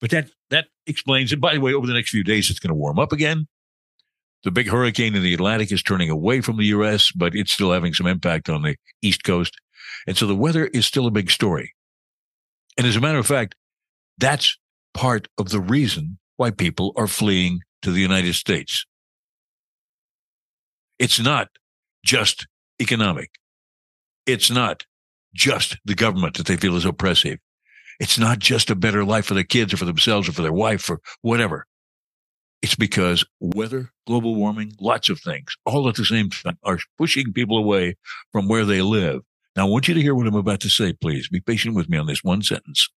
But that that explains it. By the way, over the next few days, it's going to warm up again. The big hurricane in the Atlantic is turning away from the U.S., but it's still having some impact on the East Coast. And so the weather is still a big story. And as a matter of fact, that's part of the reason why people are fleeing to the United States. It's not just economic. It's not just the government that they feel is oppressive. It's not just a better life for their kids or for themselves or for their wife or whatever. It's because weather, global warming, lots of things, all at the same time, are pushing people away from where they live. Now, I want you to hear what I'm about to say, please. Be patient with me on this one sentence.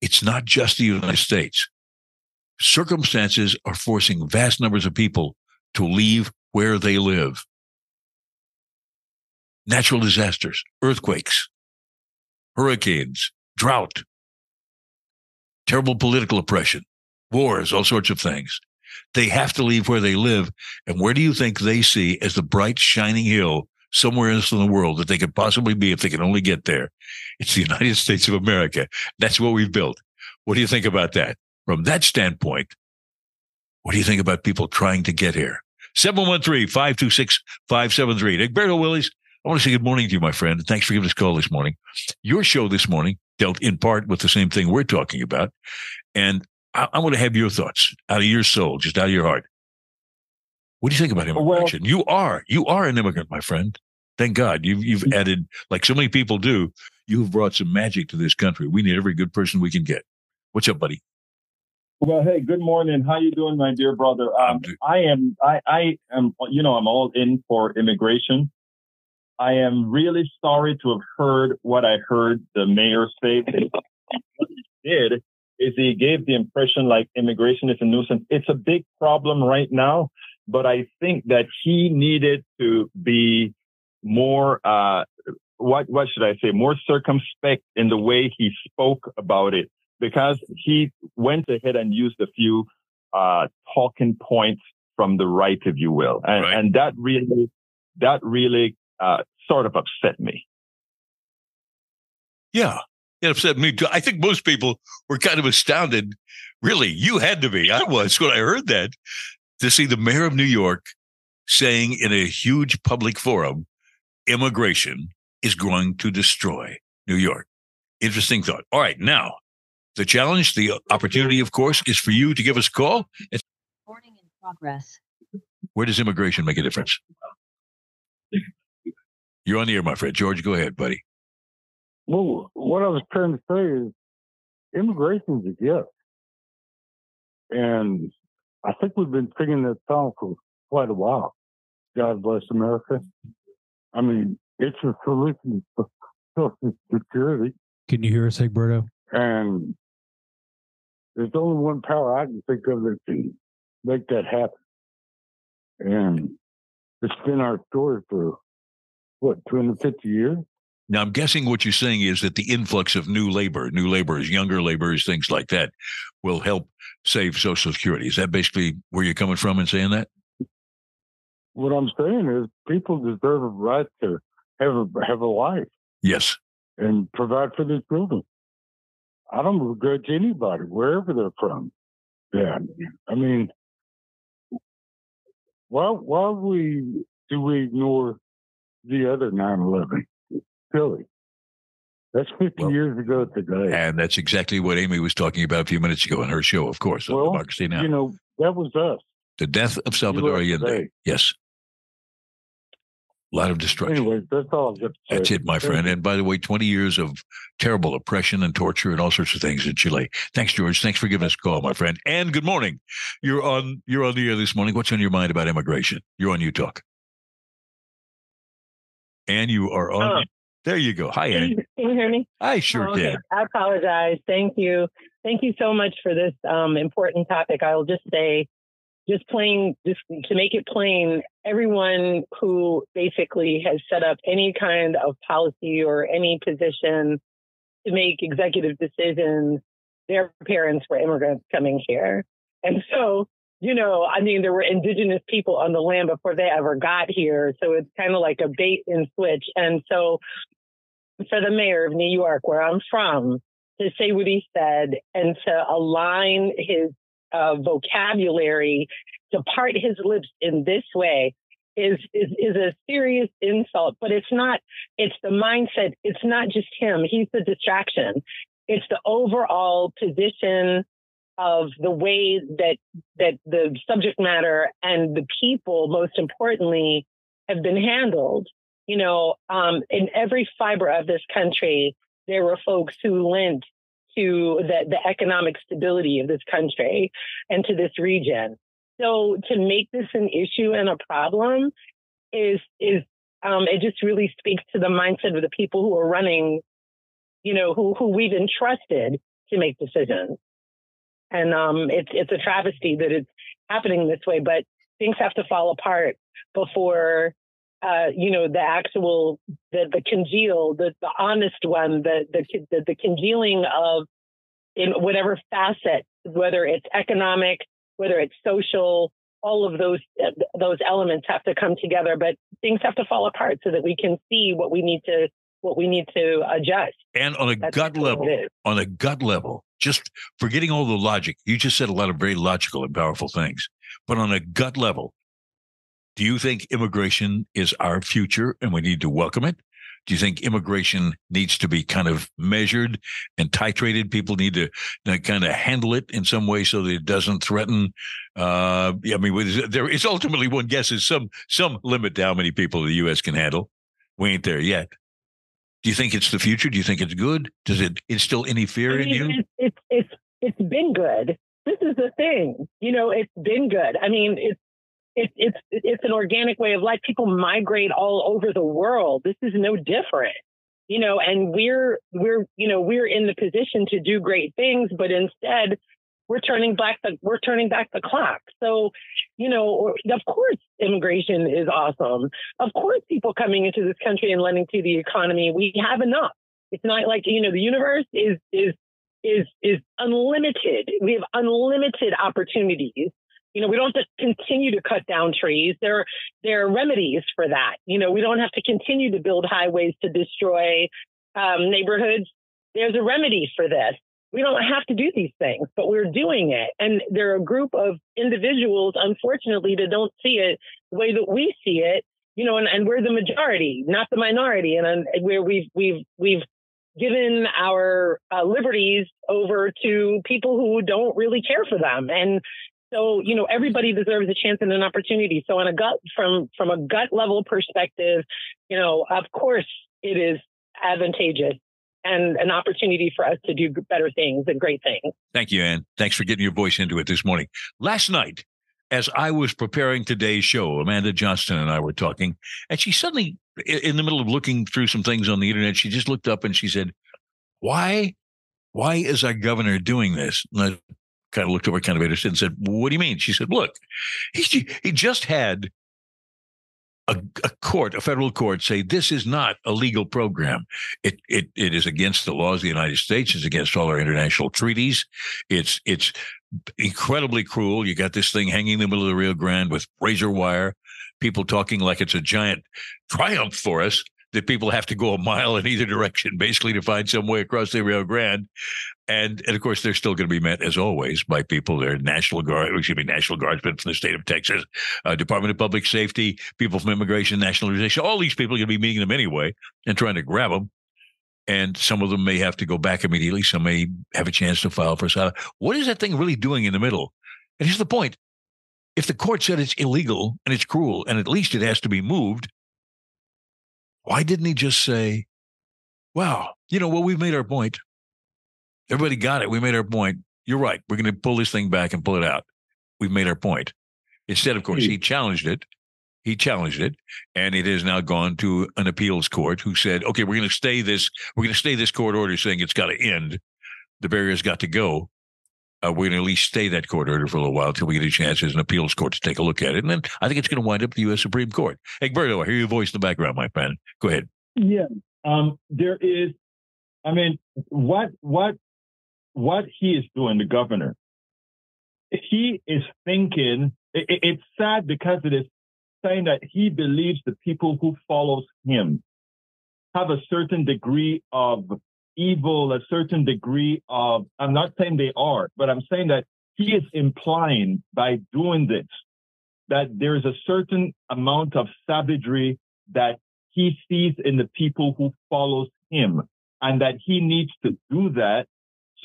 It's not just the United States. Circumstances are forcing vast numbers of people to leave where they live. Natural disasters, earthquakes, hurricanes, drought, terrible political oppression, wars, all sorts of things. They have to leave where they live. And where do you think they see as the bright, shining hill somewhere else in the world that they could possibly be if they can only get there? It's the United States of America. That's what we've built. What do you think about that? From that standpoint, what do you think about people trying to get here? 713 526 573. Egberto Willies, I want to say good morning to you, my friend. Thanks for giving us a call this morning. Your show this morning dealt in part with the same thing we're talking about. And I, I want to have your thoughts out of your soul, just out of your heart. What do you think about immigration? Well, you are, you are an immigrant, my friend. Thank God. You've, you've mm. added, like so many people do, you've brought some magic to this country. We need every good person we can get. What's up, buddy? Well, hey, good morning. How you doing, my dear brother? Um, I am, I, I am, you know, I'm all in for immigration. I am really sorry to have heard what I heard the mayor say. What he did is he gave the impression like immigration is a nuisance. It's a big problem right now, but I think that he needed to be more, uh, what, what should I say? More circumspect in the way he spoke about it because he went ahead and used a few, uh, talking points from the right, if you will. And, right. and that really, that really, uh, sort of upset me. Yeah. It upset me too. I think most people were kind of astounded. Really, you had to be. I was when I heard that to see the mayor of New York saying in a huge public forum, immigration is going to destroy New York. Interesting thought. All right. Now, the challenge, the opportunity, of course, is for you to give us a call. It's Morning in progress. Where does immigration make a difference? You're on the air, my friend. George, go ahead, buddy. Well, what I was trying to say is immigration is a gift. And I think we've been singing that song for quite a while. God bless America. I mean, it's a solution to social security. Can you hear us, Egberto? And there's only one power I can think of that can make that happen. And it's been our story for what, 250 years? Now, I'm guessing what you're saying is that the influx of new labor, new laborers, younger laborers, things like that, will help save Social Security. Is that basically where you're coming from in saying that? What I'm saying is people deserve a right to have a, have a life. Yes. And provide for their children. I don't begrudge anybody, wherever they're from. Yeah. I mean, why, why we, do we ignore the other 9 11? Silly. That's 50 well, years ago today. And that's exactly what Amy was talking about a few minutes ago in her show, of course, well, Democracy Now! You know, that was us. The death of Salvador Allende. Yes. A lot of destruction. Anyway, that's all That's it, my friend. And by the way, 20 years of terrible oppression and torture and all sorts of things in Chile. Thanks, George. Thanks for giving us a call, my friend. And good morning. You're on you're on the air this morning. What's on your mind about immigration? You're on UTalk. And you are on. Oh. There you go. Hi, Ann. Can you hear me? I sure oh, okay. did. I apologize. Thank you. Thank you so much for this um, important topic. I will just say, just plain, just to make it plain, everyone who basically has set up any kind of policy or any position to make executive decisions, their parents were immigrants coming here. And so you know, I mean, there were indigenous people on the land before they ever got here. So it's kind of like a bait and switch. And so for the mayor of New York, where I'm from, to say what he said and to align his uh, vocabulary to part his lips in this way is, is is a serious insult. But it's not. It's the mindset. It's not just him. He's the distraction. It's the overall position of the way that that the subject matter and the people, most importantly, have been handled. You know, um, in every fiber of this country, there were folks who lent to the, the economic stability of this country and to this region. So to make this an issue and a problem is is um, it just really speaks to the mindset of the people who are running, you know, who who we've entrusted to make decisions. And um, it's it's a travesty that it's happening this way, but things have to fall apart before uh, you know the actual the the congeal the the honest one the the the, the congealing of in whatever facet whether it's economic whether it's social, all of those those elements have to come together. But things have to fall apart so that we can see what we need to what we need to adjust. And on a That's gut level, on a gut level, just forgetting all the logic, you just said a lot of very logical and powerful things. But on a gut level, do you think immigration is our future and we need to welcome it? Do you think immigration needs to be kind of measured and titrated? People need to, kind of handle it in some way so that it doesn't threaten. Uh, I mean, there is ultimately one guesses some some limit to how many people the U.S. can handle. We ain't there yet. Do you think it's the future? Do you think it's good? Does it instill any fear I mean, in you? It's, it's it's it's been good. This is the thing. You know, it's been good. I mean, it's it, it's it's an organic way of life. People migrate all over the world. This is no different, you know. And we're we're you know we're in the position to do great things, but instead we're turning back the we're turning back the clock. So, you know, of course, immigration is awesome. Of course, people coming into this country and lending to the economy. We have enough. It's not like you know the universe is is is is unlimited. We have unlimited opportunities you know, we don't have to continue to cut down trees. There, there are remedies for that. You know, we don't have to continue to build highways to destroy um, neighborhoods. There's a remedy for this. We don't have to do these things, but we're doing it. And there are a group of individuals, unfortunately, that don't see it the way that we see it. You know, and, and we're the majority, not the minority, and, and where we've we've we've given our uh, liberties over to people who don't really care for them. And so, you know, everybody deserves a chance and an opportunity. So on a gut from from a gut level perspective, you know, of course it is advantageous and an opportunity for us to do better things and great things. Thank you, Anne. Thanks for getting your voice into it this morning. Last night, as I was preparing today's show, Amanda Johnston and I were talking, and she suddenly, in the middle of looking through some things on the internet, she just looked up and she said, "Why, why is our governor doing this?" And I kind of looked over, kind of interested, and said, "What do you mean?" She said, "Look, he he just had." A, a, court, a federal court, say this is not a legal program. It it it is against the laws of the United States. It's against all our international treaties. It's it's incredibly cruel. You got this thing hanging in the middle of the Rio Grande with razor wire. People talking like it's a giant triumph for us that people have to go a mile in either direction, basically, to find some way across the Rio Grande. And, and of course, they're still going to be met, as always, by people. They're National Guard, excuse me, National Guardsmen from the state of Texas, uh, Department of Public Safety, people from Immigration Nationalization. All these people are going to be meeting them anyway and trying to grab them. And some of them may have to go back immediately. Some may have a chance to file for asylum. What is that thing really doing in the middle? And here's the point if the court said it's illegal and it's cruel and at least it has to be moved, why didn't he just say, well, you know, well, we've made our point. Everybody got it. We made our point. You're right. We're going to pull this thing back and pull it out. We've made our point. Instead, of course, he challenged it. He challenged it, and it has now gone to an appeals court who said, "Okay, we're going to stay this. We're going to stay this court order saying it's got to end. The barrier's got to go. Uh, we're going to at least stay that court order for a little while until we get a chance as an appeals court to take a look at it. And then I think it's going to wind up the U.S. Supreme Court. Egberto, I hear your voice in the background, my friend. Go ahead. Yeah. Um, there is, I mean, what, what, what he is doing, the governor, he is thinking, it, it's sad because it is saying that he believes the people who follows him have a certain degree of evil, a certain degree of, I'm not saying they are, but I'm saying that he is implying by doing this that there's a certain amount of savagery that he sees in the people who follows him and that he needs to do that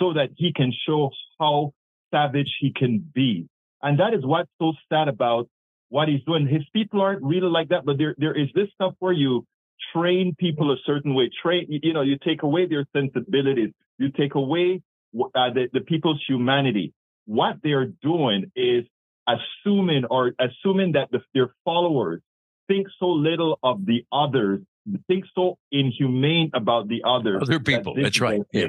so that he can show how savage he can be. And that is what's so sad about what he's doing. His people aren't really like that, but there, there is this stuff where you train people a certain way, train, you know, you take away their sensibilities, you take away uh, the, the people's humanity. What they're doing is assuming or assuming that the, their followers think so little of the others, think so inhumane about the others. Other people. That That's right. Yeah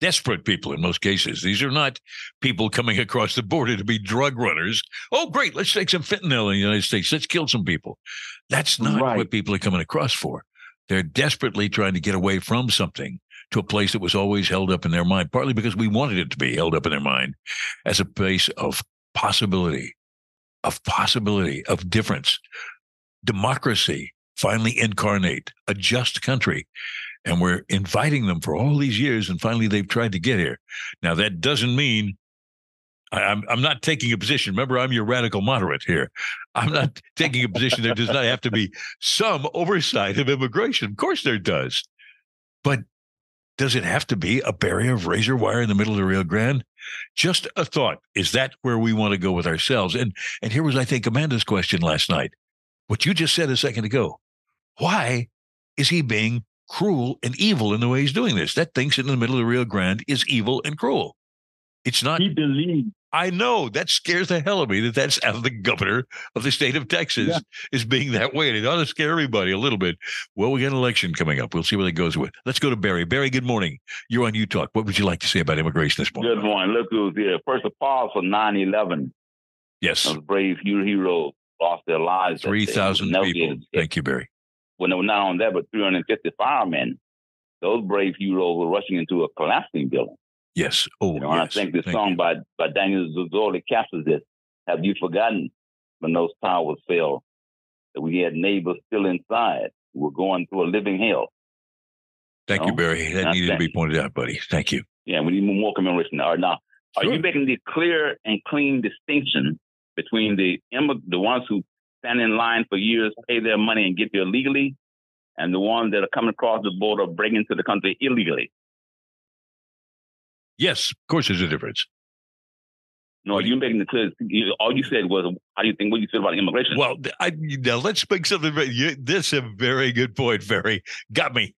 desperate people in most cases. These are not people coming across the border to be drug runners. Oh, great. Let's take some fentanyl in the United States. Let's kill some people. That's not right. what people are coming across for. They're desperately trying to get away from something to a place that was always held up in their mind, partly because we wanted it to be held up in their mind as a place of possibility, of possibility, of difference, democracy finally incarnate, a just country and we're inviting them for all these years, and finally they've tried to get here. Now that doesn't mean I, I'm I'm not taking a position. Remember, I'm your radical moderate here. I'm not taking a position. There does not have to be some oversight of immigration. Of course, there does, but does it have to be a barrier of razor wire in the middle of the Rio Grande? Just a thought. Is that where we want to go with ourselves? And and here was, I think, Amanda's question last night. What you just said a second ago. Why is he being cruel and evil in the way he's doing this. That thinks in the middle of the Rio Grande is evil and cruel. It's not. He believes. I know that scares the hell out of me that that's out of the governor of the state of Texas yeah. is being that way. And it ought to scare everybody a little bit. Well, we got an election coming up. We'll see where that goes with. Let's go to Barry. Barry, good morning. You're on UTalk. What would you like to say about immigration this morning? Good morning. Look who's here. First of all, for 9 11. Yes. Those brave heroes lost their lives. 3,000 people. Thank you, Barry were not on that, but 350 firemen, those brave heroes were rushing into a collapsing building. Yes. Oh, you know, yes. I think this Thank song you. by, by Daniel Zuzzoli captures this. Have you forgotten when those towers fell that we had neighbors still inside who were going through a living hell? Thank you, know? you Barry. That needed to be pointed out, buddy. Thank you. Yeah, we need more commemoration. All right, now, are you making the clear and clean distinction between the the ones who stand in line for years, pay their money, and get here legally, and the ones that are coming across the border, breaking into the country illegally. Yes, of course, there's a difference. No, you making the clear. All you said was, "How do you think? What you said about immigration?" Well, I, now let's make something. You, this is a very good point. Very got me.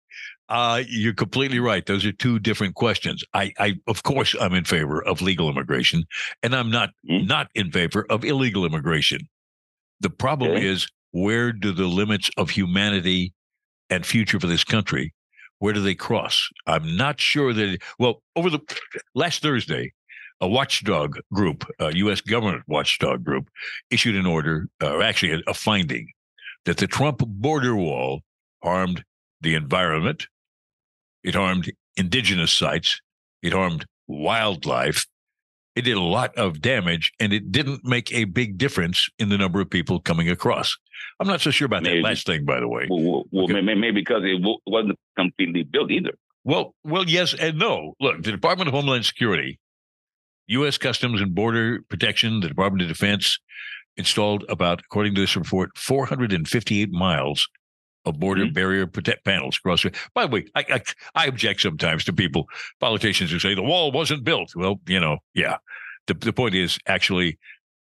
Uh, you're completely right. Those are two different questions. I, I, of course, I'm in favor of legal immigration, and I'm not mm-hmm. not in favor of illegal immigration. The problem okay. is where do the limits of humanity and future for this country where do they cross? I'm not sure that. It, well, over the last Thursday, a watchdog group, a U.S. government watchdog group, issued an order, or uh, actually a, a finding, that the Trump border wall harmed the environment, it harmed indigenous sites, it harmed wildlife, it did a lot of damage and it didn't make a big difference in the number of people coming across. I'm not so sure about maybe, that last thing, by the way. Well, well okay. maybe, because it wasn't completely built either. Well, well, yes and no. Look, the Department of Homeland Security, U.S. Customs and Border Protection, the Department of Defense installed about, according to this report, 458 miles of border mm-hmm. barrier protect panels across. By the way, I, I, I object sometimes to people, politicians who say the wall wasn't built. Well, you know, yeah. The the point is actually,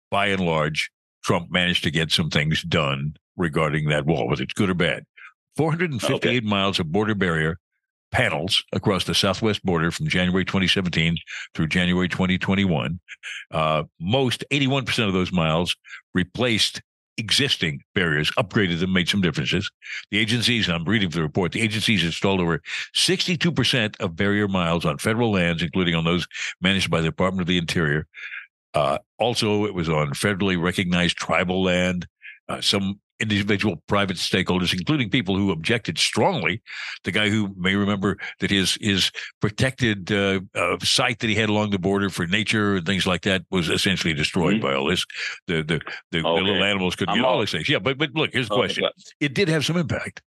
by and large, Trump managed to get some things done regarding that wall, whether it's good or bad. 458 okay. miles of border barrier panels across the southwest border from January 2017 through January 2021. Uh, most, 81% of those miles replaced existing barriers, upgraded them, made some differences. The agencies, I'm reading the report, the agencies installed over 62% of barrier miles on federal lands, including on those managed by the Department of the Interior. Uh, also, it was on federally recognized tribal land. Uh, some individual private stakeholders, including people who objected strongly. The guy who may remember that his his protected uh, uh, site that he had along the border for nature and things like that was essentially destroyed mm-hmm. by all this. The the the, okay. the little animals could, know, all these things. Yeah, but but look, here's the question: It did have some impact.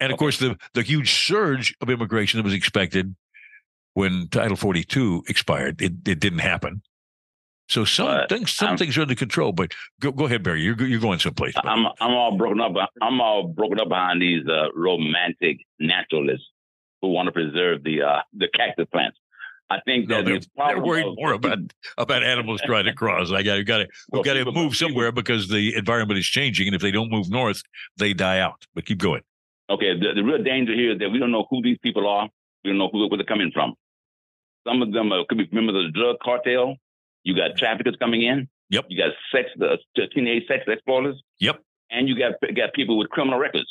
And of okay. course, the, the huge surge of immigration that was expected when Title 42 expired, it, it didn't happen. So some but things, some I'm, things are under control. But go, go ahead, Barry. You're you're going someplace. Buddy. I'm I'm all broken up. I'm all broken up behind these uh, romantic naturalists who want to preserve the uh, the cactus plants. I think that no, they're, they're worried more about about animals trying to cross. I got got to we got to move somewhere because the environment is changing, and if they don't move north, they die out. But keep going. Okay, the, the real danger here is that we don't know who these people are. We don't know who where they're coming from. Some of them are, could be members of the drug cartel. You got traffickers coming in. Yep. You got sex, the teenage sex exploiters. Yep. And you got got people with criminal records.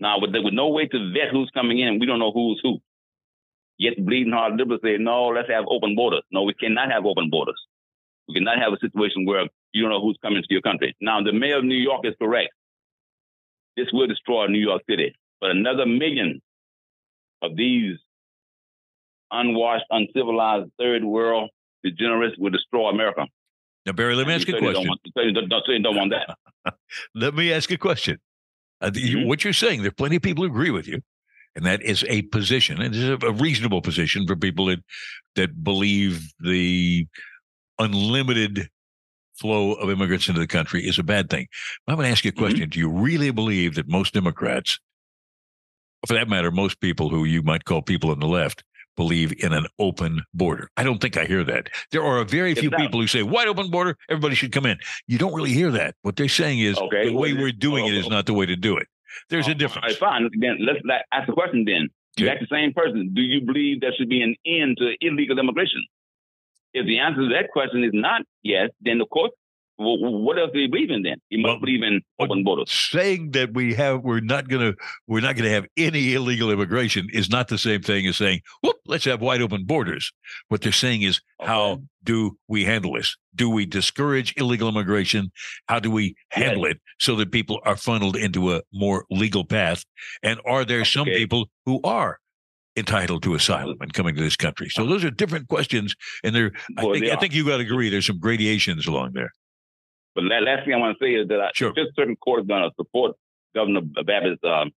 Now, with, with no way to vet who's coming in, we don't know who's who. Yet bleeding heart liberals say, no, let's have open borders. No, we cannot have open borders. We cannot have a situation where you don't know who's coming to your country. Now, the mayor of New York is correct. This will destroy New York City. But another million of these unwashed, uncivilized third world degenerates will destroy America. Now, Barry, let me ask you a question. Don't want, don't, don't want that. let me ask you a question. Uh, mm-hmm. What you're saying, there are plenty of people who agree with you, and that is a position. And It is a, reasonable position for people that that believe the unlimited flow of immigrants into the country is a bad thing. I'm going to ask you a mm-hmm. question. Mm-hmm. Do you really believe that most Democrats, for that matter, most people who you might call people on the left, believe in an open border. I don't think I hear that. There are a very few people who say wide open border, everybody should come in. You don't really hear that. What they're saying is okay. the way we're doing it is not the way to do it. There's a difference. All right, fine. Then let's ask the question. Then you okay. ask the same person. Do you believe there should be an end to illegal immigration? If the answer to that question is not yes, then of course well, what else do you believe in then? You must well, believe in open borders. Saying that we have we're not gonna we're not gonna have any illegal immigration is not the same thing as saying, whoop, let's have wide open borders. What they're saying is okay. how do we handle this? Do we discourage illegal immigration? How do we handle yes. it so that people are funneled into a more legal path? And are there okay. some people who are entitled to asylum and coming to this country? So uh those are different questions, and there. I think I think you got to agree. There's some gradations along there. But last thing I want to say is that I, sure. Fifth Circuit Court is going to support Governor Abbott's um,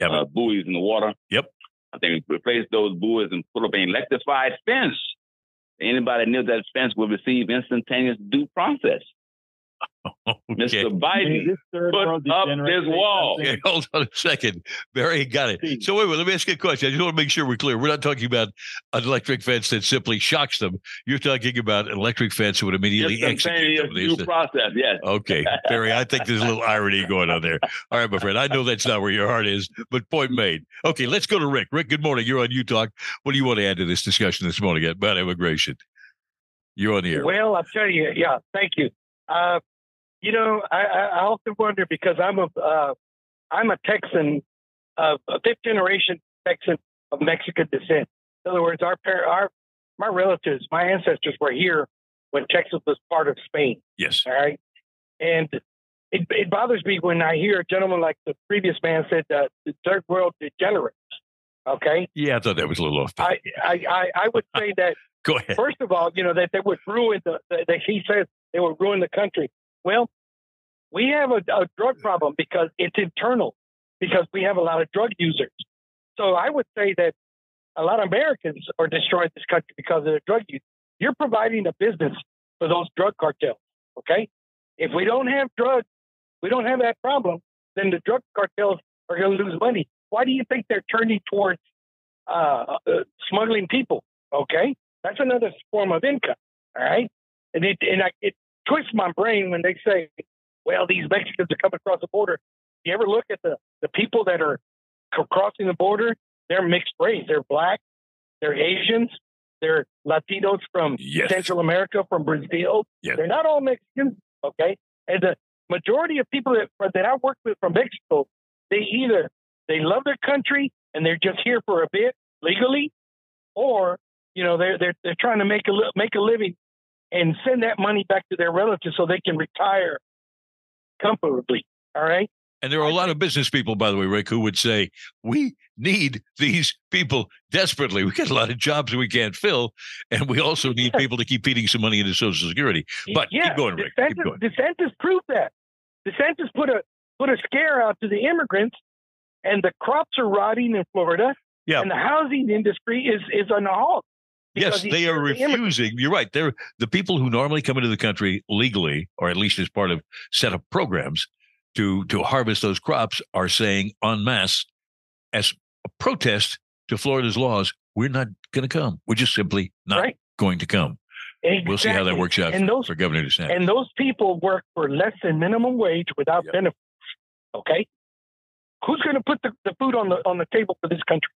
yep. uh, buoys in the water. Yep. I think replace those buoys and put up an electrified fence. Anybody near that fence will receive instantaneous due process. Okay. Mr. Biden put up this wall. Okay, hold on a second. Barry got it. So wait, wait, let me ask you a question. I just want to make sure we're clear. We're not talking about an electric fence that simply shocks them. You're talking about an electric fence that would immediately execute them. Due process, yes. Okay, Barry, I think there's a little irony going on there. All right, my friend. I know that's not where your heart is, but point made. Okay, let's go to Rick. Rick, good morning. You're on UTalk. What do you want to add to this discussion this morning about immigration? You're on the air. Well, I'll tell you. Yeah, thank you. Uh, you know, I, I often wonder because I'm a uh, I'm a Texan, uh, a fifth generation Texan of Mexican descent. In other words, our par- our my relatives, my ancestors were here when Texas was part of Spain. Yes. All right, and it, it bothers me when I hear a gentleman like the previous man said that the third world degenerates. Okay. Yeah, I thought that was a little off. I, I, I, I would say that. Go ahead. First of all, you know that they would ruin the. That he says they would ruin the country. Well, we have a, a drug problem because it's internal, because we have a lot of drug users. So I would say that a lot of Americans are destroying this country because of the drug use. You're providing a business for those drug cartels. Okay. If we don't have drugs, we don't have that problem, then the drug cartels are going to lose money. Why do you think they're turning towards uh, uh, smuggling people? Okay. That's another form of income. All right. And it, and I, it twists my brain when they say, well, these Mexicans are coming across the border. You ever look at the, the people that are crossing the border? They're mixed race. They're black, they're Asians, they're Latinos from yes. Central America, from Brazil. Yes. They're not all Mexicans, okay? And the majority of people that, that I work with from Mexico, they either they love their country and they're just here for a bit legally, or you know they're they're, they're trying to make a make a living and send that money back to their relatives so they can retire comfortably. All right. And there are a lot of business people, by the way, Rick, who would say, we need these people desperately. We got a lot of jobs we can't fill. And we also need people to keep feeding some money into Social Security. But yeah, keep going, Rick. DeSantis, keep going. DeSantis proved that. DeSantis put a put a scare out to the immigrants and the crops are rotting in Florida. Yeah. And the housing industry is is on a halt. Yes, they are refusing. You're right. They're the people who normally come into the country legally, or at least as part of set of programs to to harvest those crops, are saying en masse as a protest to Florida's laws, we're not going to come. We're just simply not right. going to come. Exactly. We'll see how that works out and for, those, for Governor DeSantis. And those people work for less than minimum wage without yep. benefits. Okay, who's going to put the, the food on the on the table for this country?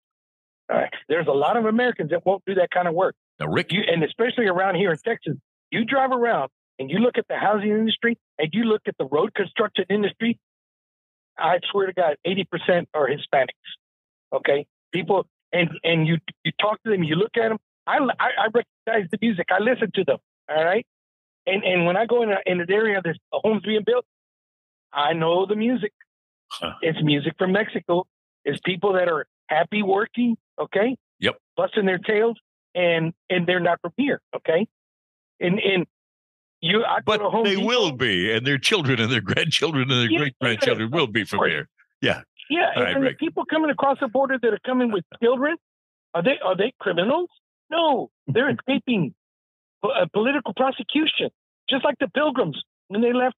There's a lot of Americans that won't do that kind of work. Now, Rick, you, and especially around here in Texas, you drive around and you look at the housing industry and you look at the road construction industry. I swear to God, eighty percent are Hispanics. Okay, people, and and you you talk to them, you look at them. I I, I recognize the music. I listen to them. All right, and and when I go in a, in an area there's homes being built, I know the music. Huh. It's music from Mexico. It's people that are happy working. Okay. Yep. Busting their tails, and and they're not from here. Okay. And and you, I but they Depot, will be, and their children and their grandchildren and their yeah, great grandchildren will be from here. Yeah. Yeah, and, right, the people coming across the border that are coming with children, are they are they criminals? No, they're escaping a uh, political prosecution, just like the Pilgrims when they left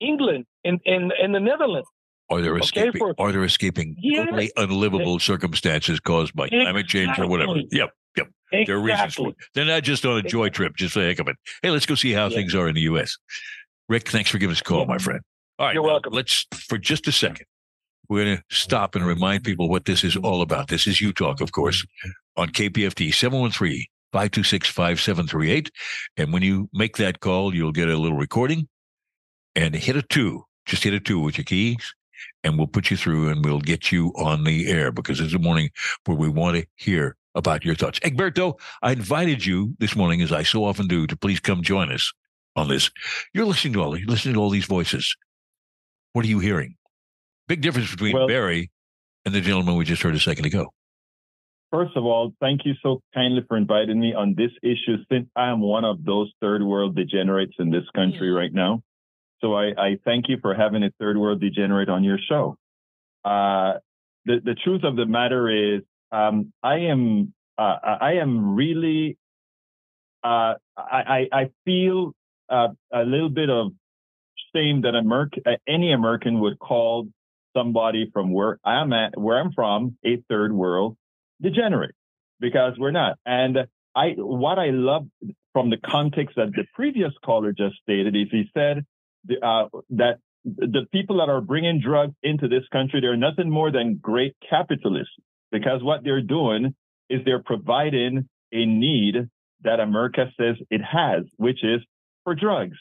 England and and, and the Netherlands. Are they escaping? Okay, for, are they escaping totally unlivable circumstances caused by exactly. climate change or whatever? Yep, yep. Exactly. There are reasons for it. They're not just on a joy trip, just for the heck of it. Hey, let's go see how yeah. things are in the U.S. Rick, thanks for giving us a call, yeah. my friend. All right, you're welcome. Let's for just a second. We're going to mm-hmm. stop and remind people what this is all about. This is UTalk, of course, on KPFT 713 526 5738. And when you make that call, you'll get a little recording and hit a two. Just hit a two with your keys and we'll put you through and we'll get you on the air because it's a morning where we want to hear about your thoughts. Egberto, I invited you this morning, as I so often do, to please come join us on this. You're listening to all you're listening to all these voices. What are you hearing? Big difference between well, Barry and the gentleman we just heard a second ago. First of all, thank you so kindly for inviting me on this issue since I am one of those third world degenerates in this country right now. So I, I thank you for having a third world degenerate on your show. Uh, the, the truth of the matter is, um, I am, uh, I am really, uh, I, I feel uh, a little bit of shame that America, uh, any American would call somebody from where I'm at, where I'm from, a third world degenerate, because we're not. And I, what I love from the context that the previous caller just stated is he said uh, that the people that are bringing drugs into this country, they're nothing more than great capitalists because what they're doing is they're providing a need that America says it has, which is for drugs.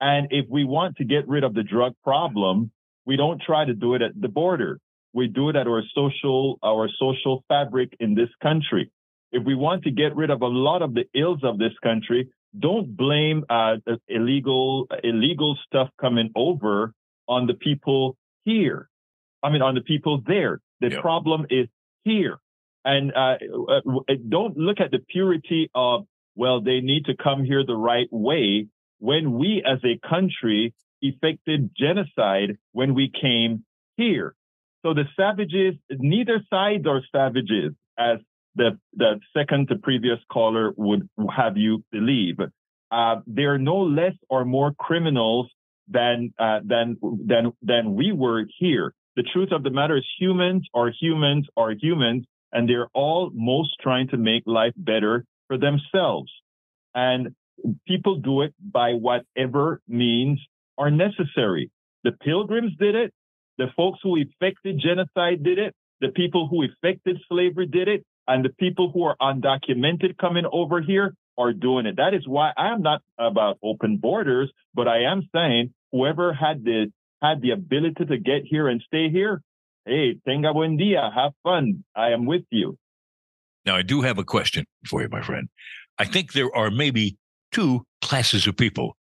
And if we want to get rid of the drug problem, we don't try to do it at the border. We do it at our social, our social fabric in this country. If we want to get rid of a lot of the ills of this country, don't blame uh, illegal illegal stuff coming over on the people here. I mean, on the people there. The yeah. problem is here, and uh, uh, don't look at the purity of well, they need to come here the right way. When we, as a country, effected genocide when we came here. So the savages, neither sides are savages, as the, the second to previous caller would have you believe. Uh, they're no less or more criminals than, uh, than, than, than we were here. The truth of the matter is humans are humans are humans, and they're all most trying to make life better for themselves. And people do it by whatever means are necessary. The pilgrims did it. The folks who effected genocide did it. The people who effected slavery did it. And the people who are undocumented coming over here are doing it. That is why I am not about open borders, but I am saying whoever had the had the ability to get here and stay here, hey, tenga buen dia, have fun. I am with you. Now I do have a question for you, my friend. I think there are maybe two classes of people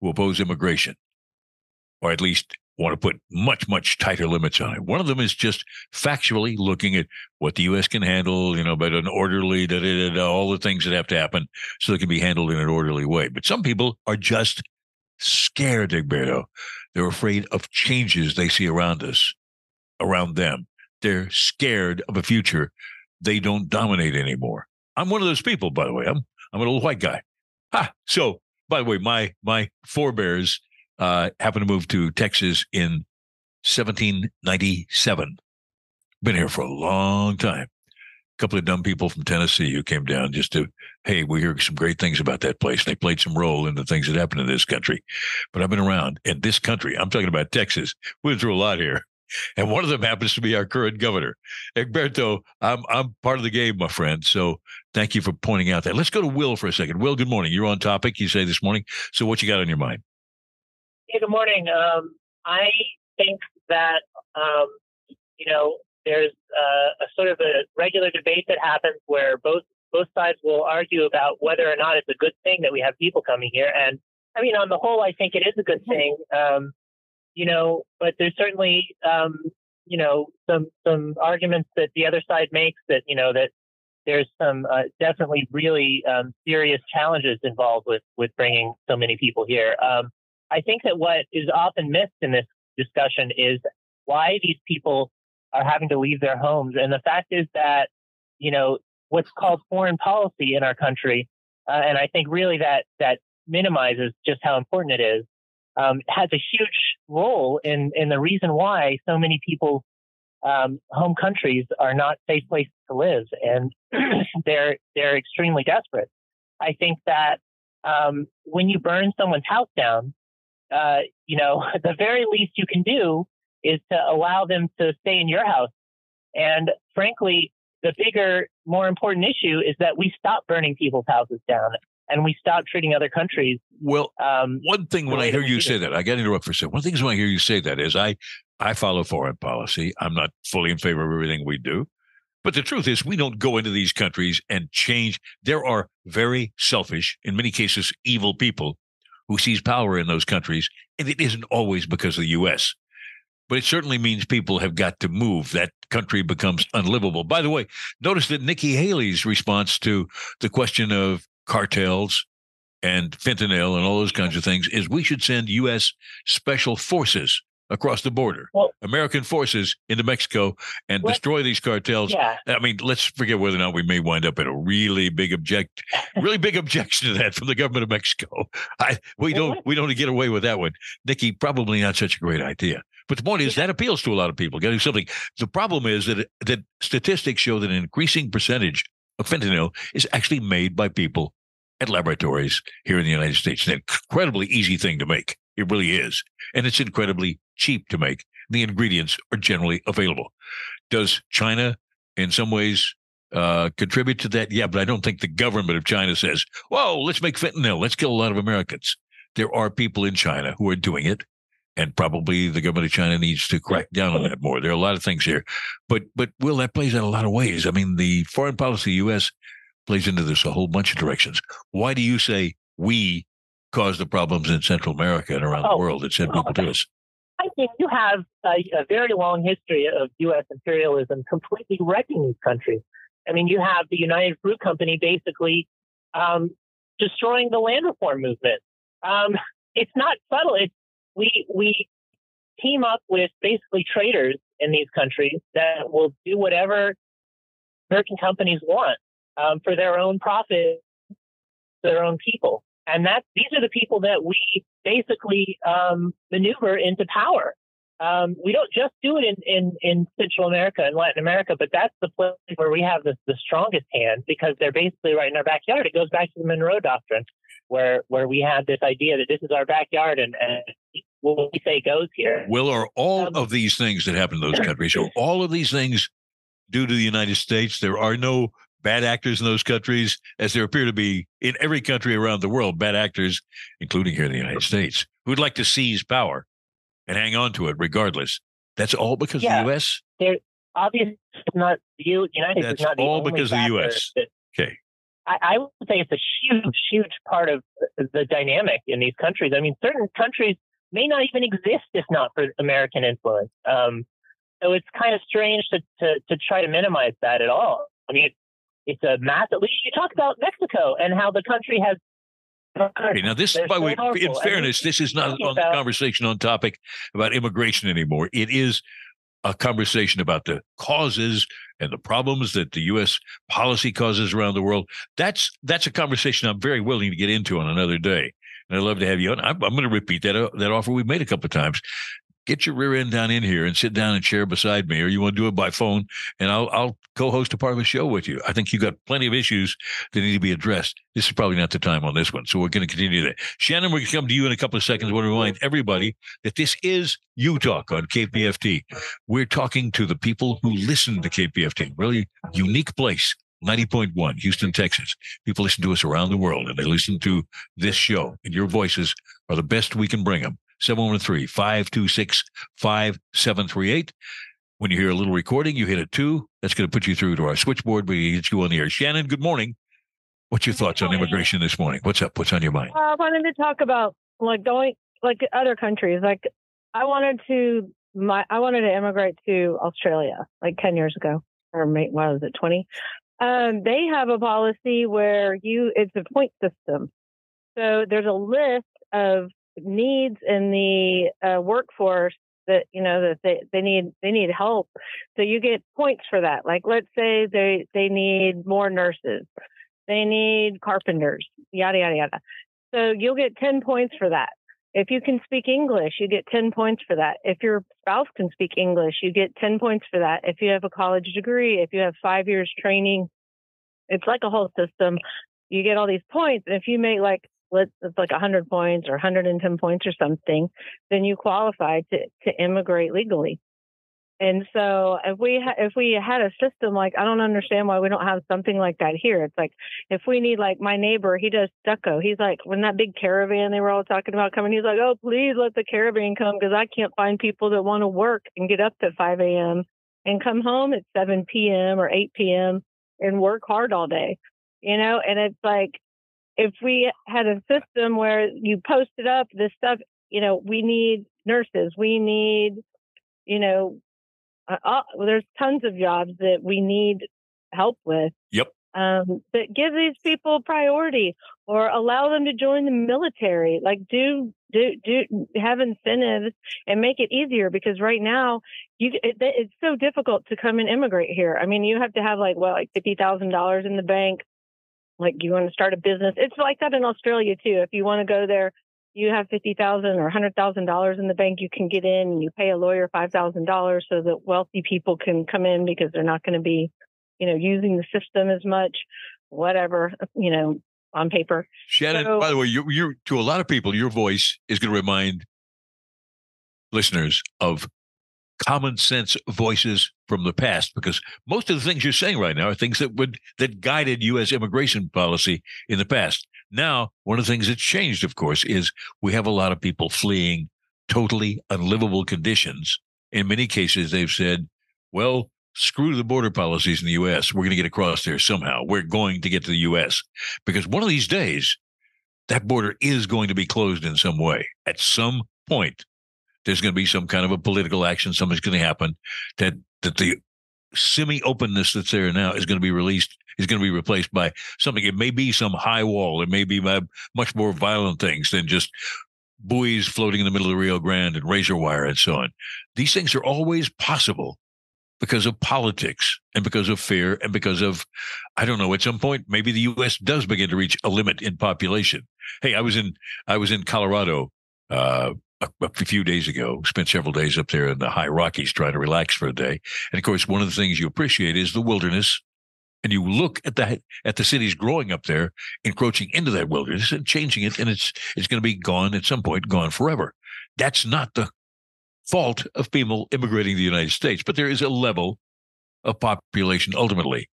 who oppose immigration or at least want to put much, much tighter limits on it. One of them is just factually looking at what the U.S. can handle, you know, but an orderly, da, da, da, all the things that have to happen so they can be handled in an orderly way. But some people are just scared, Egberto. They're afraid of changes they see around us, around them. they're scared of a future they don't dominate anymore. I'm one of those people, by the way. I'm I'm an old white guy. Ha! So, by the way, my my forebears uh, happened to move to Texas in 1797. Been here for a long time. A couple of dumb people from Tennessee who came down just to, hey, we hear some great things about that place. They played some role in the things that happened in this country. But I've been around in this country. I'm talking about Texas. We've been through a lot here and one of them happens to be our current governor, Egberto. I'm I'm part of the game, my friend. So thank you for pointing out that. Let's go to Will for a second. Will, good morning. You're on topic. You say this morning. So what you got on your mind? Hey, good morning. Um, I think that um, you know there's uh, a sort of a regular debate that happens where both both sides will argue about whether or not it's a good thing that we have people coming here. And I mean, on the whole, I think it is a good thing. Um, you know, but there's certainly, um, you know, some some arguments that the other side makes that you know that there's some uh, definitely really um, serious challenges involved with with bringing so many people here. Um, I think that what is often missed in this discussion is why these people are having to leave their homes, and the fact is that you know what's called foreign policy in our country, uh, and I think really that that minimizes just how important it is um, has a huge role in in the reason why so many people's um, home countries are not safe places to live, and they're they're extremely desperate. I think that um, when you burn someone's house down, uh, you know the very least you can do is to allow them to stay in your house. And frankly, the bigger, more important issue is that we stop burning people's houses down and we stop treating other countries. Well, um, one thing when I hear you say that, I got to interrupt for a second. One of thing when I hear you say that is I, I follow foreign policy. I'm not fully in favor of everything we do. But the truth is, we don't go into these countries and change. There are very selfish, in many cases, evil people who seize power in those countries. And it isn't always because of the U.S., but it certainly means people have got to move. That country becomes unlivable. By the way, notice that Nikki Haley's response to the question of cartels and fentanyl and all those kinds of things is we should send U.S. special forces across the border, well, American forces into Mexico and destroy these cartels. Yeah. I mean, let's forget whether or not we may wind up in a really big object, really big objection to that from the government of Mexico. I, we don't we don't get away with that one, Nikki. Probably not such a great idea. But the point is that appeals to a lot of people. Getting something. The problem is that that statistics show that an increasing percentage of fentanyl is actually made by people at laboratories here in the United States. An incredibly easy thing to make. It really is. And it's incredibly cheap to make. The ingredients are generally available. Does China, in some ways, uh, contribute to that? Yeah, but I don't think the government of China says, whoa, let's make fentanyl. Let's kill a lot of Americans. There are people in China who are doing it. And probably the government of China needs to crack down on that more. There are a lot of things here, but but Will that plays out a lot of ways. I mean, the foreign policy of the U.S plays into this a whole bunch of directions. Why do you say we caused the problems in Central America and around oh, the world that sent people to us? I think you have a, a, very long history of U.S. imperialism completely wrecking these countries. I mean, you have the United Fruit Company basically um, destroying the land reform movement. Um, it's not subtle. It's we we team up with basically traders in these countries that will do whatever American companies want um, for their own profit, for their own people. And that these are the people that we basically um, maneuver into power. Um, we don't just do it in, in, in Central America and Latin America, but that's the place where we have the, the strongest hand because they're basically right in our backyard. It goes back to the Monroe Doctrine, where where we had this idea that this is our backyard and, and what we say goes here. Will are all um, of these things that happen in those countries? Are all of these things due to the United States? There are no bad actors in those countries, as there appear to be in every country around the world, bad actors, including here in the United States, who'd like to seize power and hang on to it regardless. That's all because yeah, of the U.S. They're obviously not the United That's not all because of the U.S. That, okay. I, I would say it's a huge, huge part of the dynamic in these countries. I mean, certain countries may not even exist if not for American influence. Um, so it's kind of strange to, to, to try to minimize that at all. I mean, it's a massive. You talk about Mexico and how the country has. Okay, now this, by the way, in fairness, this is not on the conversation on topic about immigration anymore. It is a conversation about the causes and the problems that the U.S. policy causes around the world. That's that's a conversation I'm very willing to get into on another day. And I'd love to have you on. I'm, I'm going to repeat that uh, that offer we've made a couple of times get your rear end down in here and sit down and chair beside me, or you want to do it by phone, and I'll I'll co-host a part of the show with you. I think you've got plenty of issues that need to be addressed. This is probably not the time on this one, so we're going to continue that. Shannon, we're going to come to you in a couple of seconds. I want to remind everybody that this is UTalk on KPFT. We're talking to the people who listen to KPFT. Really unique place. 90.1 Houston, Texas. People listen to us around the world and they listen to this show, and your voices are the best we can bring them. 713 526 5738. When you hear a little recording, you hit a two. That's going to put you through to our switchboard. We get you on the air. Shannon, good morning. What's your thoughts on immigration this morning? What's up? What's on your mind? I wanted to talk about like going like other countries. Like I wanted to my I wanted to immigrate to Australia like ten years ago, or what was it, twenty? Um, they have a policy where you it's a point system. So there's a list of needs in the uh, workforce that you know that they, they need they need help. So you get points for that. Like let's say they they need more nurses. They need carpenters yada yada yada. So you'll get 10 points for that. If you can speak english you get 10 points for that. If your spouse can speak english you get 10 points for that. If you have a college degree if you have 5 years training it's like a whole system. You get all these points. And if you make like let's it's like 100 points or 110 points or something, then you qualify to to immigrate legally. And so if we ha- if we had a system like I don't understand why we don't have something like that here. It's like if we need like my neighbor, he does stucco. He's like when that big caravan they were all talking about coming, he's like, oh please let the caravan come because I can't find people that want to work and get up at 5 a.m. and come home at 7 p.m. or 8 p.m. and work hard all day. You know, and it's like if we had a system where you posted up this stuff, you know, we need nurses, we need, you know, uh, uh, there's tons of jobs that we need help with. Yep. Um, but give these people priority or allow them to join the military. Like do do do have incentives and make it easier because right now you it, it's so difficult to come and immigrate here. I mean, you have to have like what like fifty thousand dollars in the bank like you want to start a business. It's like that in Australia too. If you want to go there, you have fifty thousand or hundred thousand dollars in the bank, you can get in and you pay a lawyer five thousand dollars so that wealthy people can come in because they're not going to be, you know, using the system as much, whatever, you know, on paper. Shannon, so, by the way, you you to a lot of people, your voice is going to remind listeners of common sense voices from the past because most of the things you're saying right now are things that would that guided U.S. immigration policy in the past. Now, one of the things that's changed, of course, is we have a lot of people fleeing totally unlivable conditions. In many cases, they've said, "Well, screw the border policies in the U.S. We're going to get across there somehow. We're going to get to the U.S. because one of these days." That border is going to be closed in some way at some point there's going to be some kind of a political action, something's going to happen that that the semi openness that's there now is going to be released is going to be replaced by something. It may be some high wall. It may be much more violent things than just buoys floating in the middle of the Rio Grande and razor wire and so on. These things are always possible because of politics and because of fear and because of, I don't know, at some point, maybe the U.S. does begin to reach a limit in population. Hey, I was in, I was in Colorado, uh, a, a few days ago. Spent several days up there in the high Rockies trying to relax for a day. And of course, one of the things you appreciate is the wilderness. And you look at the at the cities growing up there, encroaching into that wilderness and changing it, and it's it's going to be gone at some point, gone forever. That's not the fault of people immigrating to the United States, but there is a level of population ultimately.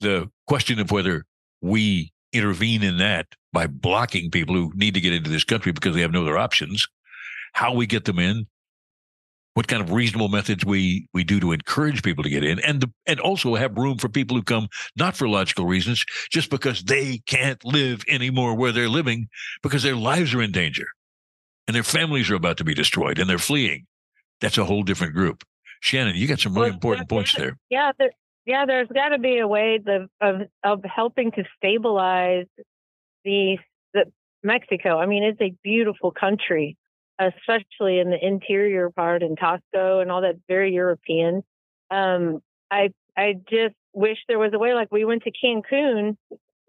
The question of whether we intervene in that by blocking people who need to get into this country because they have no other options how we get them in, what kind of reasonable methods we we do to encourage people to get in, and the, and also have room for people who come not for logical reasons, just because they can't live anymore where they're living because their lives are in danger, and their families are about to be destroyed, and they're fleeing. That's a whole different group. Shannon, you got some really well, important points there. Yeah, there, yeah. There's got to be a way of, of of helping to stabilize the the Mexico. I mean, it's a beautiful country especially in the interior part in Taxco and all that, very European. Um, I I just wish there was a way. Like we went to Cancun,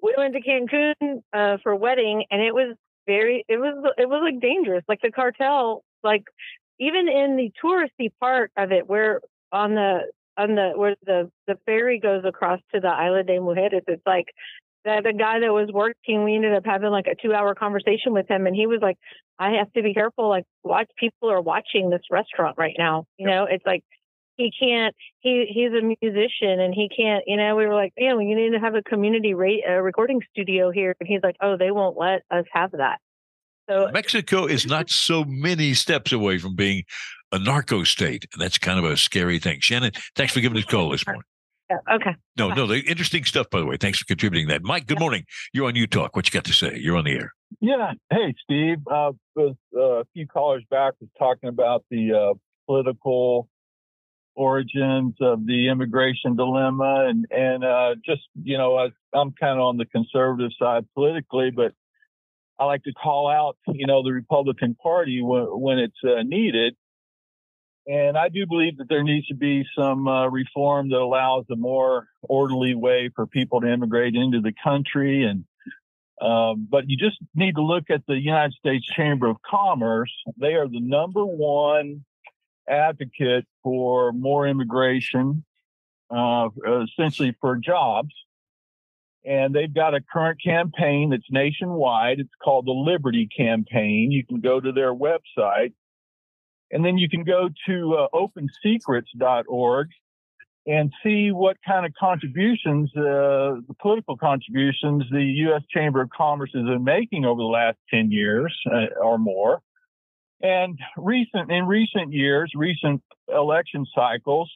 we went to Cancun uh, for a wedding, and it was very it was it was like dangerous. Like the cartel, like even in the touristy part of it, where on the on the where the the ferry goes across to the Isla de Mujeres, it's like the, the guy that was working, we ended up having like a two hour conversation with him, and he was like, "I have to be careful. Like, watch people are watching this restaurant right now. You know, it's like." He can't. He he's a musician and he can't. You know, we were like, "Yeah, we need to have a community rate, recording studio here." And he's like, "Oh, they won't let us have that." So Mexico is not so many steps away from being a narco state, and that's kind of a scary thing. Shannon, thanks for giving us a call this morning. Yeah, okay. No, Bye. no, the interesting stuff, by the way. Thanks for contributing that. Mike, good morning. You're on UTalk. What you got to say? You're on the air. Yeah. Hey, Steve. Uh, was, uh, a few callers back was talking about the uh, political origins of the immigration dilemma, and and uh, just you know, I, I'm kind of on the conservative side politically, but I like to call out, you know, the Republican Party when, when it's uh, needed. And I do believe that there needs to be some uh, reform that allows a more orderly way for people to immigrate into the country. And um, but you just need to look at the United States Chamber of Commerce. They are the number one advocate for more immigration, uh, essentially for jobs. And they've got a current campaign that's nationwide. It's called the Liberty Campaign. You can go to their website and then you can go to uh, opensecrets.org and see what kind of contributions, uh, the political contributions the U.S. Chamber of Commerce has been making over the last 10 years uh, or more. And recent, in recent years, recent election cycles,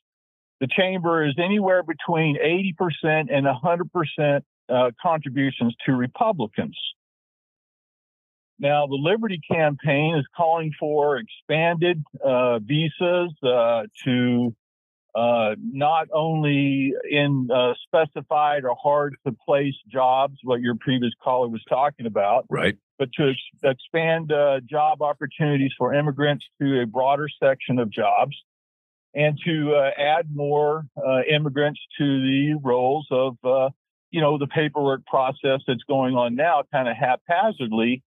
the chamber is anywhere between 80% and 100% uh, contributions to Republicans. Now, the Liberty campaign is calling for expanded uh, visas uh, to uh, not only in uh, specified or hard to place jobs, what your previous caller was talking about, right? But to ex- expand uh, job opportunities for immigrants to a broader section of jobs, and to uh, add more immigrants to the rolls of, you know, the paperwork process that's going on now, kind of haphazardly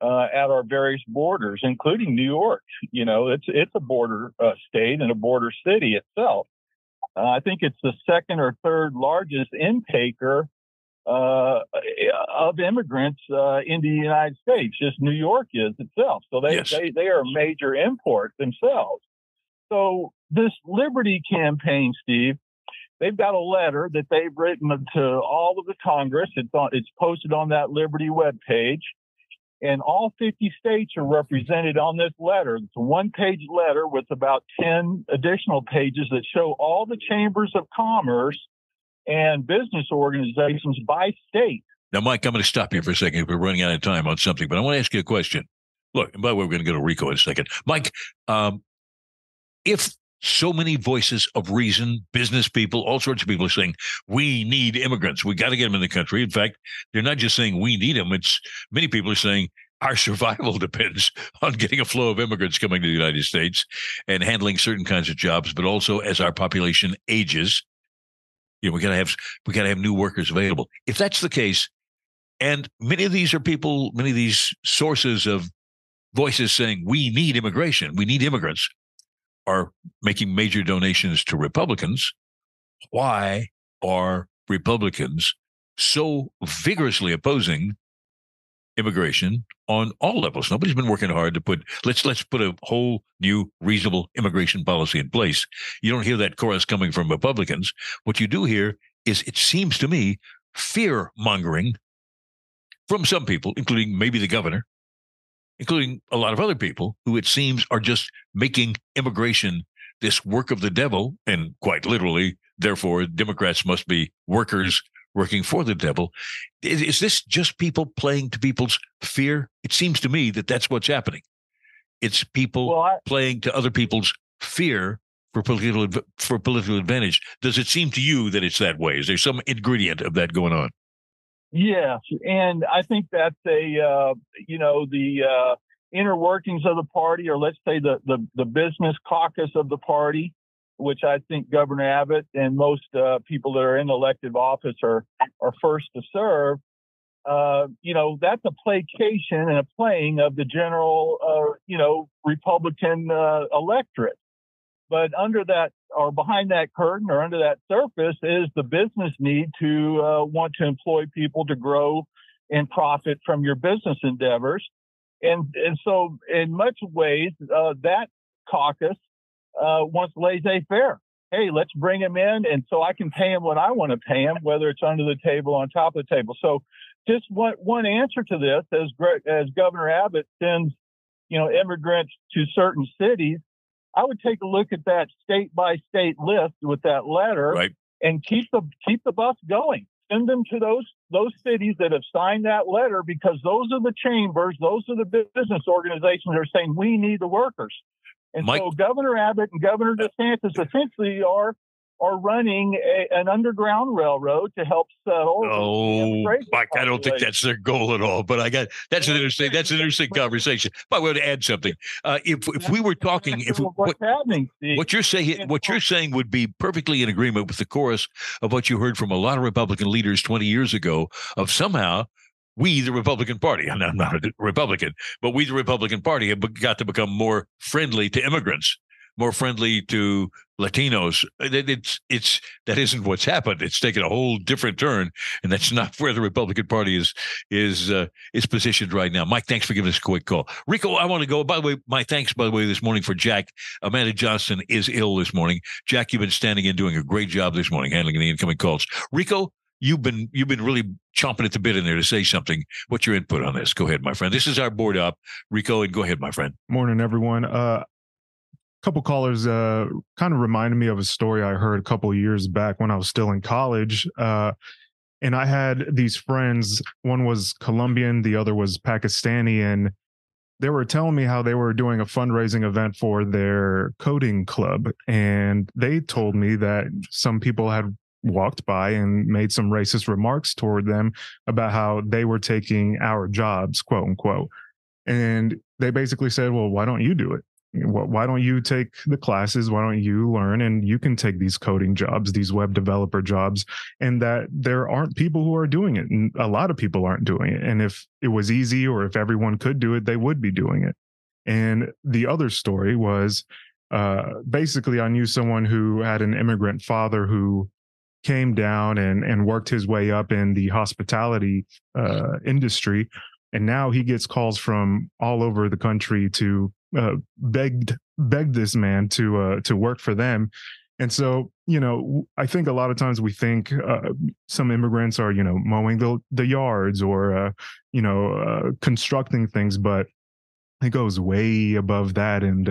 uh, at our various borders, including New York. You know, it's it's a border uh, state and a border city itself. Uh, I think it's the second or third largest intaker uh, of immigrants uh, into the United States. Just New York is itself. So they, yes. they they are a major import themselves. So this Liberty campaign, Steve, they've got a letter that they've written to all of the Congress. It's on, it's posted on that Liberty web page and all 50 states are represented on this letter. It's a one page letter with about 10 additional pages that show all the chambers of commerce and business organizations by state. Now, Mike, I'm going to stop you for a second. We're running out of time on something, but I want to ask you a question. Look, and by the way, we're going to go to Rico in a second. Mike, um, if so many voices of reason, business people, all sorts of people are saying, we need immigrants. We got to get them in the country. In fact, they're not just saying we need them. It's many people are saying our survival depends on getting a flow of immigrants coming to the United States and handling certain kinds of jobs, but also as our population ages, you know, we gotta have we gotta have new workers available. If that's the case, and many of these are people, many of these sources of voices saying we need immigration, we need immigrants are making major donations to Republicans, why are Republicans so vigorously opposing immigration on all levels? Nobody's been working hard to put let's let's put a whole new reasonable immigration policy in place. You don't hear that chorus coming from Republicans. What you do hear is it seems to me fear mongering from some people, including maybe the governor, including a lot of other people who it seems are just making immigration this work of the devil. And quite literally, therefore, Democrats must be workers working for the devil. Is, is this just people playing to people's fear? It seems to me that that's what's happening. It's people well, I, playing to other people's fear for political for political advantage. Does it seem to you that it's that way? Is there some ingredient of that going on? Yes, and I think that's a uh, you know the uh, inner workings of the party, or let's say the, the, the business caucus of the party, which I think Governor Abbott and most uh, people that are in elective office are, are first to serve, uh, you know, that's a placation and a playing of the general, uh, you know, Republican uh, electorate. But under that or behind that curtain or under that surface is the business need to uh, want to employ people to grow and profit from your business endeavors. And, and so in much ways, uh, that caucus uh, wants laissez-faire. Hey, let's bring him in, and so I can pay him what I want to pay him, whether it's under the table, or on top of the table. So, just one one answer to this, as as Governor Abbott sends, you know, immigrants to certain cities, I would take a look at that state by state list with that letter, right. and keep the keep the bus going. Send them to those those cities that have signed that letter because those are the chambers, those are the business organizations that are saying we need the workers. And Mike, so Governor Abbott and Governor uh, DeSantis essentially are are running a, an underground railroad to help settle. Oh, Mike, I don't think that's their goal at all. But I got that's an interesting that's an interesting conversation. But I want to add something. Uh, if if we were talking, if what's what, happening, Steve? what you're saying, what you're saying would be perfectly in agreement with the chorus of what you heard from a lot of Republican leaders 20 years ago. Of somehow we, the Republican Party, I'm not a Republican, but we, the Republican Party, have got to become more friendly to immigrants, more friendly to Latinos. It's it's that isn't what's happened. It's taken a whole different turn, and that's not where the Republican Party is is uh, is positioned right now. Mike, thanks for giving us a quick call. Rico, I want to go. By the way, my thanks by the way this morning for Jack. Amanda Johnson is ill this morning. Jack, you've been standing in doing a great job this morning handling the incoming calls. Rico, you've been you've been really chomping at the bit in there to say something. What's your input on this? Go ahead, my friend. This is our board up, Rico, and go ahead, my friend. Morning, everyone. Uh, couple callers uh, kind of reminded me of a story I heard a couple years back when I was still in college. Uh, and I had these friends. One was Colombian, the other was Pakistani, and they were telling me how they were doing a fundraising event for their coding club. And they told me that some people had walked by and made some racist remarks toward them about how they were taking our jobs, quote unquote. And they basically said, well, why don't you do it? Why don't you take the classes? Why don't you learn and you can take these coding jobs, these web developer jobs, and that there aren't people who are doing it. And a lot of people aren't doing it. And if it was easy or if everyone could do it, they would be doing it. And the other story was uh, basically, I knew someone who had an immigrant father who came down and and worked his way up in the hospitality uh, industry, and now he gets calls from all over the country to uh, begged beg this man to uh, to work for them. And so, you know, I think a lot of times we think uh, some immigrants are, you know, mowing the the yards or, uh, you know, uh, constructing things, but it goes way above that. And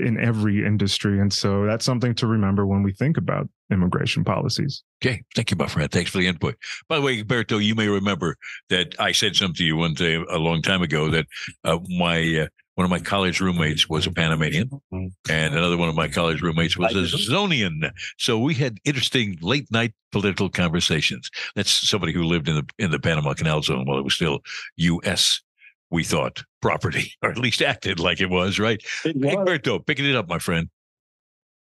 in every industry. And so that's something to remember when we think about immigration policies. Okay. Thank you, my friend. Thanks for the input. By the way, Berto, you may remember that I said something to you one day a long time ago that uh, my uh, one of my college roommates was a Panamanian, and another one of my college roommates was a Zonian. So we had interesting late night political conversations. That's somebody who lived in the in the Panama Canal Zone while it was still U.S we thought property, or at least acted like it was, right? It was. Picking it up, my friend.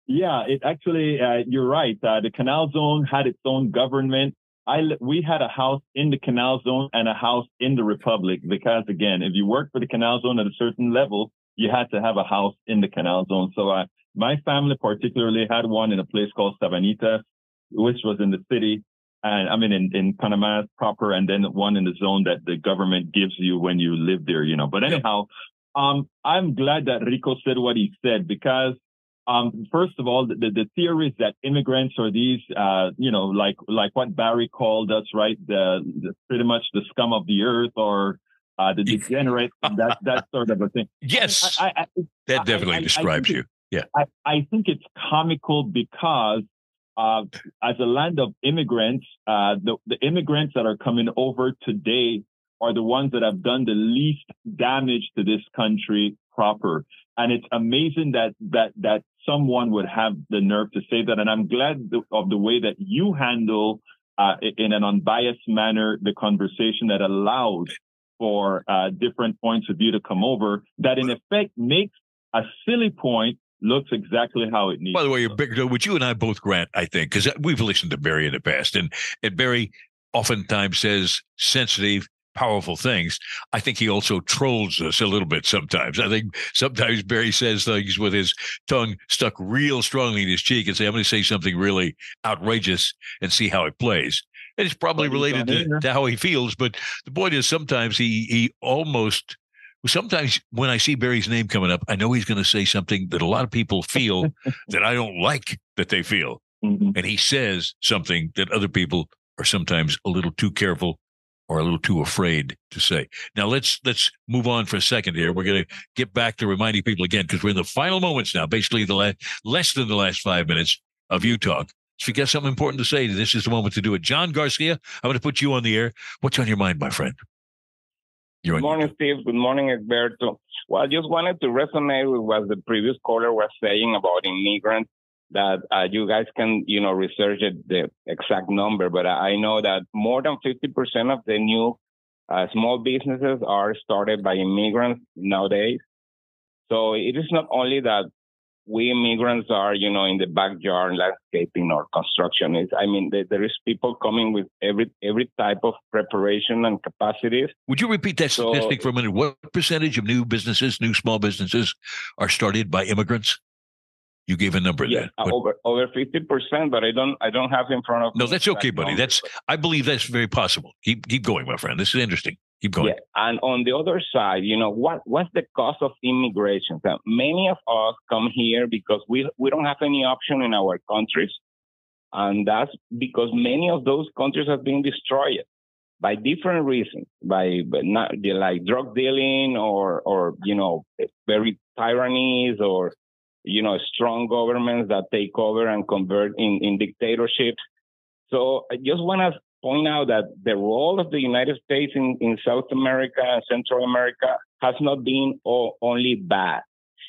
Yeah, it actually, uh, you're right. Uh, the canal zone had its own government. I, we had a house in the canal zone and a house in the republic because again, if you worked for the canal zone at a certain level, you had to have a house in the canal zone. So uh, my family particularly had one in a place called Sabanitas, which was in the city and I mean in, in Panama proper, and then one in the zone that the government gives you when you live there, you know. But anyhow, um, I'm glad that Rico said what he said because, um, first of all, the, the theories that immigrants are these, uh, you know, like like what Barry called us, right? The, the pretty much the scum of the earth or uh, the degenerate, that that sort of a thing. Yes, I, I, that definitely describes you. Yeah, I think it's comical because uh, as a land of immigrants, uh, the, the immigrants that are coming over today are the ones that have done the least damage to this country proper. And it's amazing that that that someone would have the nerve to say that. And I'm glad of the way that you handle uh, in an unbiased manner the conversation that allows for uh, different points of view to come over that in effect makes a silly point looks exactly how it needs. By the way, you're big, which you and I both grant, I think, because we've listened to Barry in the past, and and Barry oftentimes says sensitive, powerful things. I think he also trolls us a little bit sometimes. I think sometimes Barry says things with his tongue stuck real strongly in his cheek and say, "I'm going to say something really outrageous and see how it plays." And it's probably related to, to how he feels. But the point is, sometimes he he almost sometimes when I see Barry's name coming up, I know he's going to say something that a lot of people feel that I don't like that they feel. Mm-hmm. And he says something that other people are sometimes a little too careful or a little too afraid to say. Now let's let's move on for a second here. We're going to get back to reminding people again because we're in the final moments now, basically the last less than the last five minutes of UTalk. If you got something important to say, this is the moment to do it. John Garcia, I'm going to put you on the air. What's on your mind, my friend? You're Good morning, Steve. Good morning, Egberto. Well, I just wanted to resonate with what the previous caller was saying about immigrants. That uh, you guys can, you know, research it, the exact number, but I know that more than 50% of the new uh, small businesses are started by immigrants nowadays. So it is not only that we immigrants are, you know, in the backyard landscaping or construction. Is I mean, there is people coming with every every type of preparation and capacities. Would you repeat that so, statistic for a minute? What percentage of new businesses, new small businesses, are started by immigrants? You gave a number yeah, there. Uh, over over fifty percent, but I don't I don't have in front of. Me. No, that's okay, buddy. That's I believe that's very possible. Keep keep going, my friend. This is interesting. Keep going. Yeah. And on the other side, you know, what what's the cost of immigration? So many of us come here because we we don't have any option in our countries. And that's because many of those countries have been destroyed by different reasons, by, by not like drug dealing or or you know very tyrannies or you know strong governments that take over and convert in in dictatorships. So I just want to point out that the role of the United States in, in South America and Central America has not been all, only bad.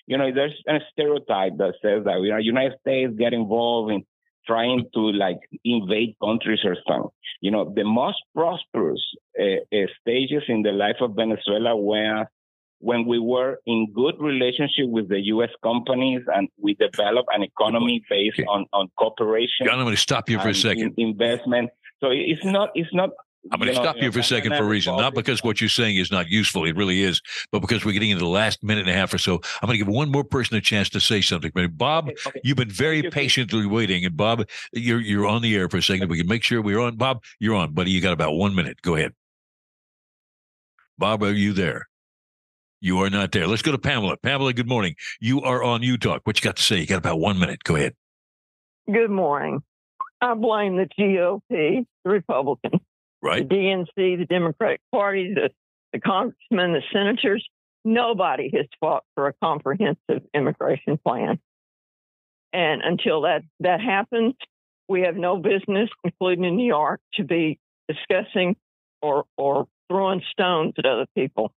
You know, there's a stereotype that says that you know United States get involved in trying to like invade countries or something. You know, the most prosperous uh, stages in the life of Venezuela were when we were in good relationship with the U.S. companies and we developed an economy based okay. on, on cooperation. John, I'm going to stop you for a second. investment. So it's not it's not I'm going to stop you for a second for a reason, not because what you're saying is not useful. It really is, but because we're getting into the last minute and a half or so. I'm going to give one more person a chance to say something. Bob, okay, okay. you've been very patiently waiting, and Bob, you're you're on the air for a second. We can make sure we're on. Bob, you're on, buddy. You got about one minute. Go ahead. Bob, are you there? You are not there. Let's go to Pamela. Pamela, good morning. You are on UTalk. What you got to say? You got about one minute. Go ahead. Good morning. I blame the GOP, the Republicans, right? The DNC, the Democratic Party, the, the congressmen, the senators. Nobody has fought for a comprehensive immigration plan. And until that, that happens, we have no business, including in New York, to be discussing or, or throwing stones at other people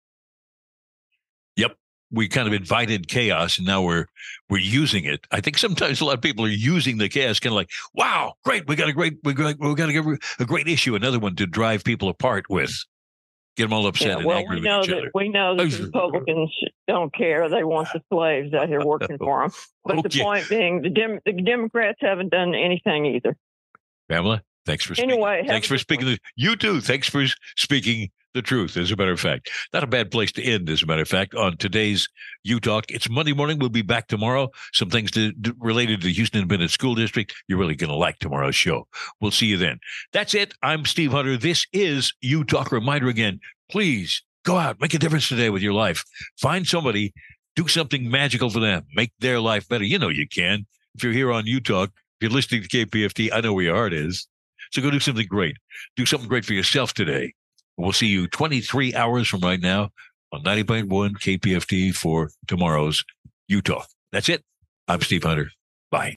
we kind of invited chaos and now we're we're using it. I think sometimes a lot of people are using the chaos kind of like, wow, great, we got a great we got we got a, a great issue, another one to drive people apart with. Get them all upset yeah, and well, angry we know with each that, other. We know that Republicans don't care. They want the slaves out here working for them. But okay. the point being, the, Dem- the Democrats haven't done anything either. Pamela, thanks for speaking. Anyway, thanks for speaking. You too. Thanks for speaking the truth, as a matter of fact. Not a bad place to end, as a matter of fact, on today's UTalk. It's Monday morning. We'll be back tomorrow. Some things to, to, related to the Houston Independent School District. You're really going to like tomorrow's show. We'll see you then. That's it. I'm Steve Hunter. This is UTalk. Reminder again, please go out, make a difference today with your life. Find somebody, do something magical for them, make their life better. You know you can. If you're here on UTalk, if you're listening to KPFT, I know where your heart is. So go do something great. Do something great for yourself today. We'll see you 23 hours from right now on 90.1 KPFT for tomorrow's UTalk. That's it. I'm Steve Hunter. Bye.